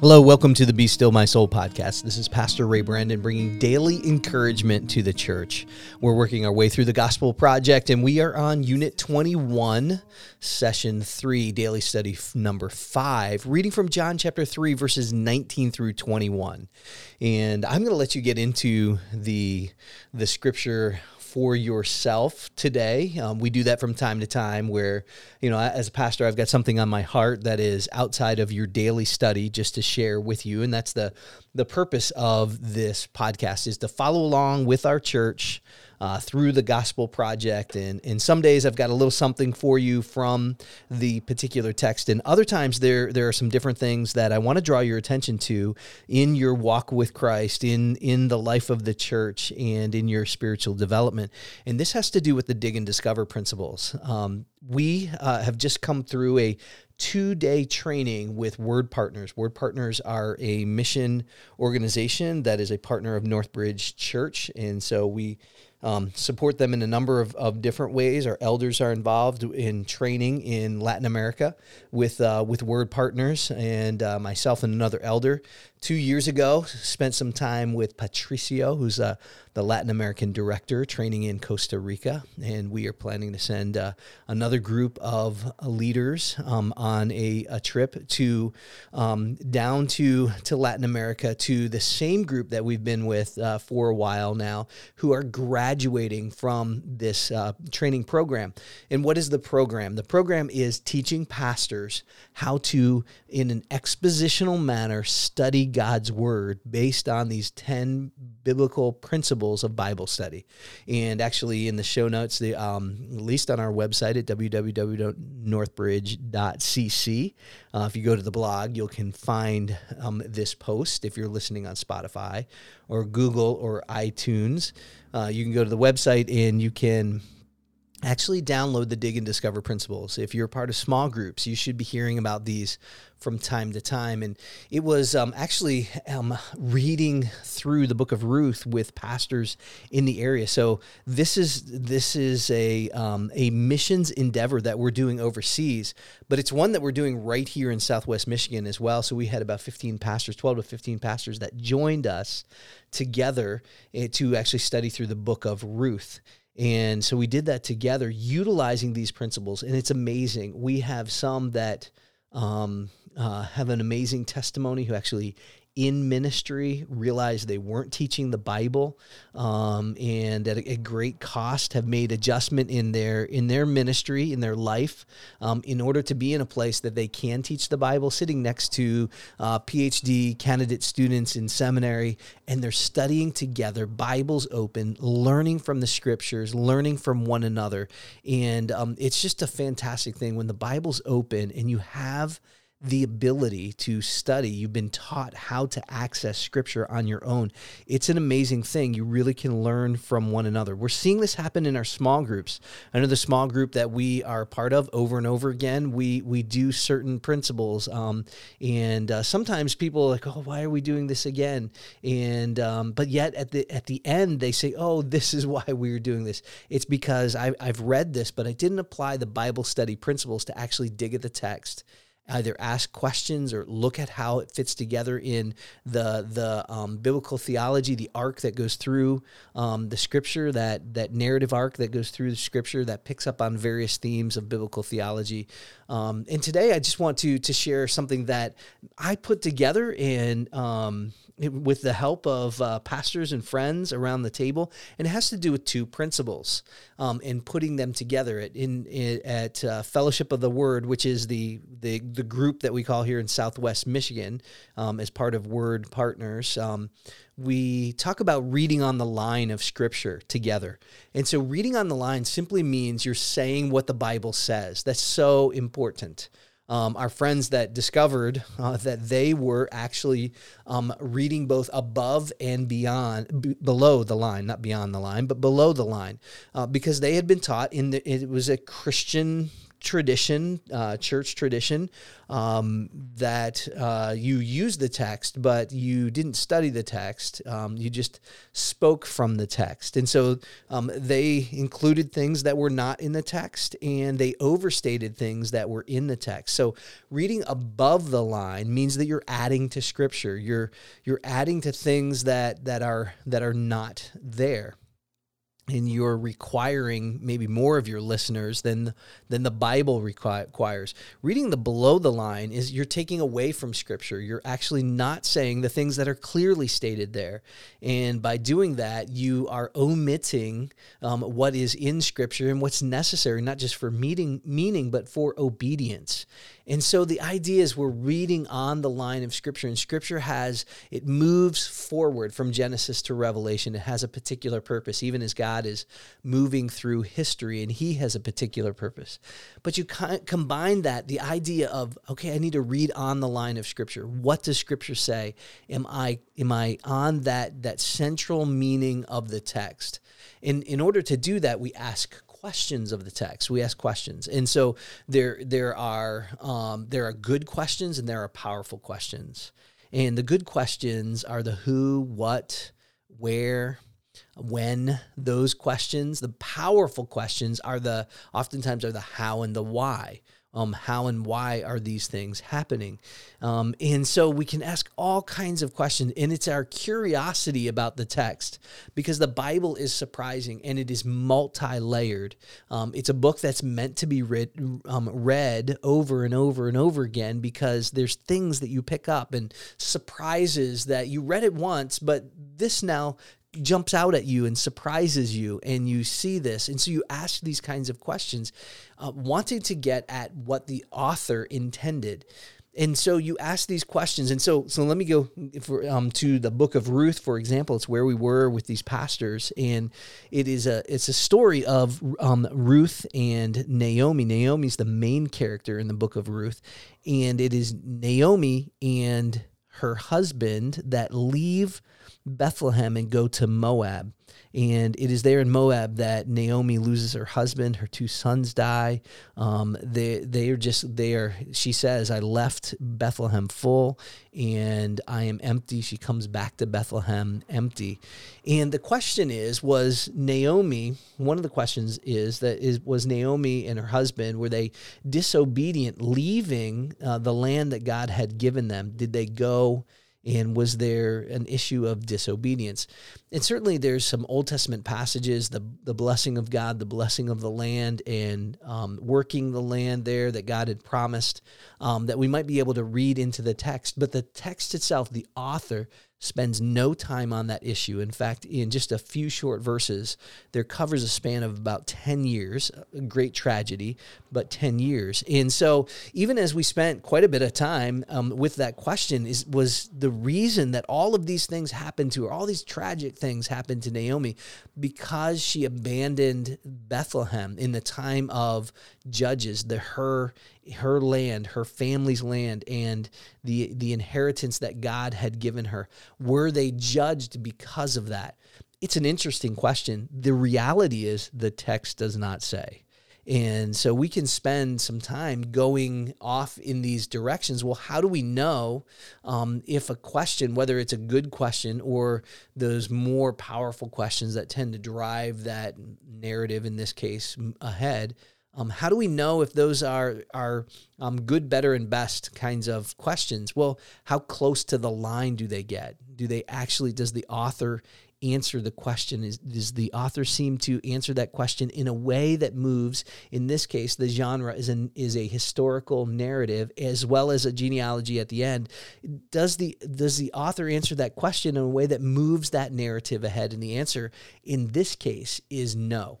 Hello, welcome to the Be Still My Soul podcast. This is Pastor Ray Brandon bringing daily encouragement to the church. We're working our way through the Gospel Project, and we are on Unit 21, Session 3, Daily Study number 5, reading from John chapter 3, verses 19 through 21. And I'm going to let you get into the, the scripture for yourself today. Um, we do that from time to time where, you know, as a pastor, I've got something on my heart that is outside of your daily study just to share with you. And that's the, the purpose of this podcast is to follow along with our church uh, through the gospel project. And, and some days I've got a little something for you from the particular text. And other times there, there are some different things that I want to draw your attention to in your walk with Christ, in, in the life of the church, and in your spiritual development. And this has to do with the dig and discover principles. Um, we uh, have just come through a two day training with Word Partners. Word Partners are a mission organization that is a partner of Northbridge Church. And so we um, support them in a number of, of different ways. Our elders are involved in training in Latin America with uh, with Word Partners, and uh, myself and another elder two years ago spent some time with Patricio, who's uh, the Latin American director, training in Costa Rica, and we are planning to send uh, another group of leaders um, on a, a, trip to um, down to to Latin America to the same group that we've been with uh, for a while now, who are graduating from this uh, training program. And what is the program? The program is teaching pastors how to, in an expositional manner, study God's word based on these 10 biblical principles of Bible study. And actually, in the show notes, the um, at least on our website at www.northbridge.cc, uh, if you go to the blog, you can find um, this post if you're listening on Spotify or Google or iTunes. Uh, you can go to the website and you can actually download the dig and discover principles. If you're part of small groups you should be hearing about these from time to time. And it was um, actually um, reading through the book of ruth with pastors in the area. So this is this is a um, a missions endeavor that we're doing overseas but it's one that we're doing right here in southwest michigan as well. So we had about 15 pastors 12 to 15 pastors that joined us together eh, to actually study through the book of ruth and so we did that together, utilizing these principles. And it's amazing. We have some that um, uh, have an amazing testimony who actually in ministry realized they weren't teaching the Bible, um, and at a, a, great cost have made adjustment in their in their ministry in their life um, in order to be in a place that they can teach the Bible. Sitting next to uh, PhD candidate students in seminary, and they're studying together, Bibles open, learning from the Scriptures, learning from one another, and um, it's just a fantastic thing when the Bible's open and you have the ability to study. You've been taught how to access scripture on your own. It's an amazing thing. You really can learn from one another. We're seeing this happen in our small groups. I know the small group that we are part of over and over again, we we do certain principles. Um, and uh, sometimes people are like, oh, why are we doing this again? And um, but yet at the at the end they say, oh, this is why we are doing this. It's because I, I've read this, but I didn't apply the Bible study principles to actually dig at the text either ask questions or look at how it fits together in the the um, biblical theology, the arc that goes through um, the scripture, that that narrative arc that goes through the scripture that picks up on various themes of biblical theology. Um, and today, I just want to to share something that I put together and um, with the help of uh, pastors and friends around the table, and it has to do with two principles um, and putting them together at in, in at uh, Fellowship of the Word, which is the, the the group that we call here in Southwest Michigan um, as part of Word Partners. Um, we talk about reading on the line of Scripture together, and so reading on the line simply means you're saying what the Bible says. That's so important um, our friends that discovered uh, that they were actually um, reading both above and beyond, b- below the line, not beyond the line, but below the line, uh, because they had been taught in the, it was a Christian tradition, uh, church tradition, um, that uh, you use the text, but you didn't study the text. Um, you just spoke from the text. And so um, they included things that were not in the text and they overstated things that were in the text. So reading above the line means that you're adding to scripture. You're, you're adding to things that, that are, that are not there and you're requiring maybe more of your listeners than than the Bible requires. Reading the below the line is you're taking away from Scripture. You're actually not saying the things that are clearly stated there, and by doing that, you are omitting um, what is in Scripture and what's necessary, not just for meeting meaning, but for obedience. And so the idea is we're reading on the line of Scripture, and Scripture has, it moves forward from Genesis to Revelation. It has a particular purpose, even as God is moving through history, and He has a particular purpose. But you combine that, the idea of, okay, I need to read on the line of Scripture. What does Scripture say? Am I, am I on that, that central meaning of the text? In, in order to do that, we ask questions of the text. We ask questions, and so there there are um, there are good questions and there are powerful questions. And the good questions are the who, what, where, when. Those questions. The powerful questions are the oftentimes are the how and the why um, how and why are these things happening? Um, and so we can ask all kinds of questions, and it's our curiosity about the text because the Bible is surprising and it is multi layered. Um, it's a book that's meant to be read, um, read over and over and over again because there's things that you pick up and surprises that you read it once, but this now jumps out at you and surprises you and you see this. And so you ask these kinds of questions uh, wanting to get at what the author intended. And so you ask these questions. And so so let me go for, um, to the book of ruth for example. It's where we were with these pastors. And it is a it's a story of um, ruth and naomi. Naomi's the main character in the book of ruth. And it is naomi and her husband that leave Bethlehem and go to Moab. And it is there in Moab that Naomi loses her husband. Her two sons die. Um, they they are just they are. She says, "I left Bethlehem full, and I am empty." She comes back to Bethlehem empty. And the question is, was Naomi? One of the questions is that is was Naomi and her husband were they disobedient, leaving uh, the land that God had given them? Did they go? And was there an issue of disobedience? And certainly there's some Old Testament passages, the, the blessing of God, the blessing of the land, and um, working the land there that God had promised um, that we might be able to read into the text. But the text itself, the author, spends no time on that issue. In fact, in just a few short verses, there covers a span of about 10 years, a great tragedy, but 10 years. And so, even as we spent quite a bit of time um, with that question, is was the reason that all of these things happened to her, all these tragic things happened to Naomi, because she abandoned Bethlehem in the time of Judges, the her her land, her family's land, and the the inheritance that God had given her. Were they judged because of that? It's an interesting question. The reality is the text does not say. And so we can spend some time going off in these directions. Well, how do we know um, if a question, whether it's a good question or those more powerful questions that tend to drive that narrative, in this case, ahead, um, how do we know if those are are um, good, better, and best kinds of questions? Well, how close to the line do they get? Do they actually? Does the author answer the question? Is does the author seem to answer that question in a way that moves? In this case, the genre is an is a historical narrative as well as a genealogy at the end. Does the does the author answer that question in a way that moves that narrative ahead? And the answer in this case is no.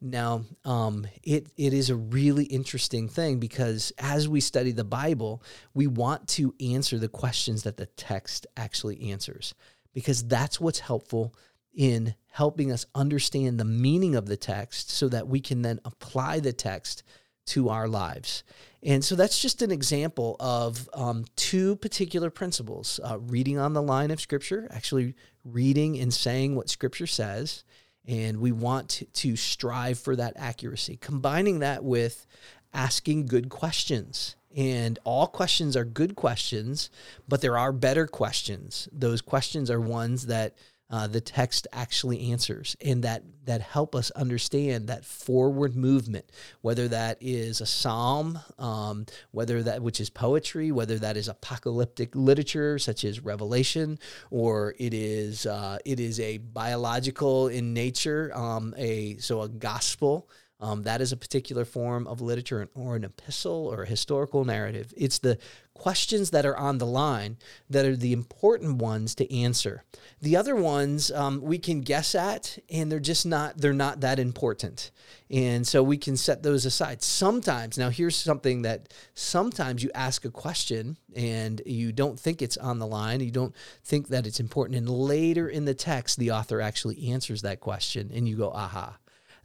Now, um, it it is a really interesting thing because as we study the Bible, we want to answer the questions that the text actually answers, because that's what's helpful in helping us understand the meaning of the text, so that we can then apply the text to our lives. And so that's just an example of um, two particular principles: uh, reading on the line of Scripture, actually reading and saying what Scripture says and we want to strive for that accuracy. Combining that with asking good questions. And all questions are good questions, but there are better questions. Those questions are ones that uh, the text actually answers. And that that help us understand that forward movement whether that is a psalm um, whether that which is poetry whether that is apocalyptic literature such as revelation or it is uh, it is a biological in nature um, a so a gospel um, that is a particular form of literature or an epistle or a historical narrative. It's the questions that are on the line that are the important ones to answer. The other ones um, we can guess at, and they're just not they're not that important, and so we can set those aside. Sometimes, now here's something that sometimes you ask a question and you don't think it's on the line, you don't think that it's important, and later in the text the author actually answers that question, and you go, aha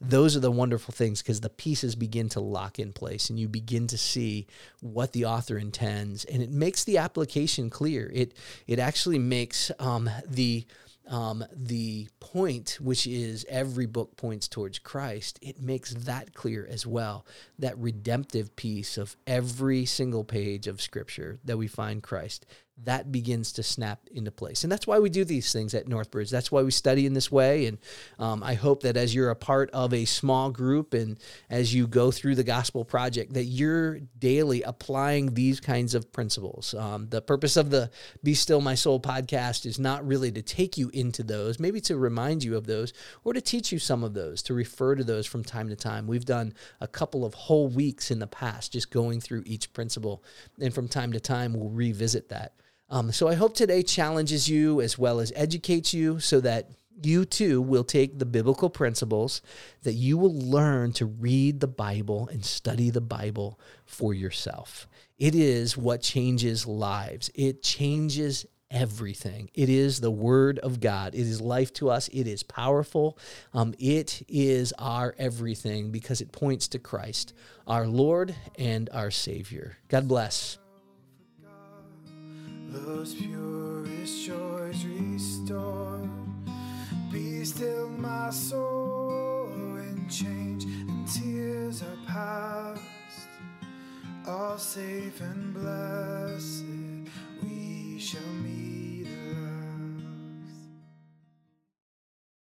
those are the wonderful things because the pieces begin to lock in place and you begin to see what the author intends and it makes the application clear it it actually makes um, the um, the point, which is every book points towards Christ, it makes that clear as well. That redemptive piece of every single page of Scripture that we find Christ that begins to snap into place. And that's why we do these things at Northbridge. That's why we study in this way. And um, I hope that as you're a part of a small group and as you go through the gospel project, that you're daily applying these kinds of principles. Um, the purpose of the Be Still My Soul podcast is not really to take you into those, maybe to remind you of those or to teach you some of those, to refer to those from time to time. We've done a couple of whole weeks in the past just going through each principle. And from time to time, we'll revisit that. Um, so I hope today challenges you as well as educates you so that you too will take the biblical principles that you will learn to read the Bible and study the Bible for yourself. It is what changes lives. It changes everything. It is the Word of God. It is life to us. It is powerful. Um, it is our everything because it points to Christ, our Lord and our Savior. God bless those purest joys restored. Be still, my soul, and change and tears are past. All safe and blessed, we shall meet.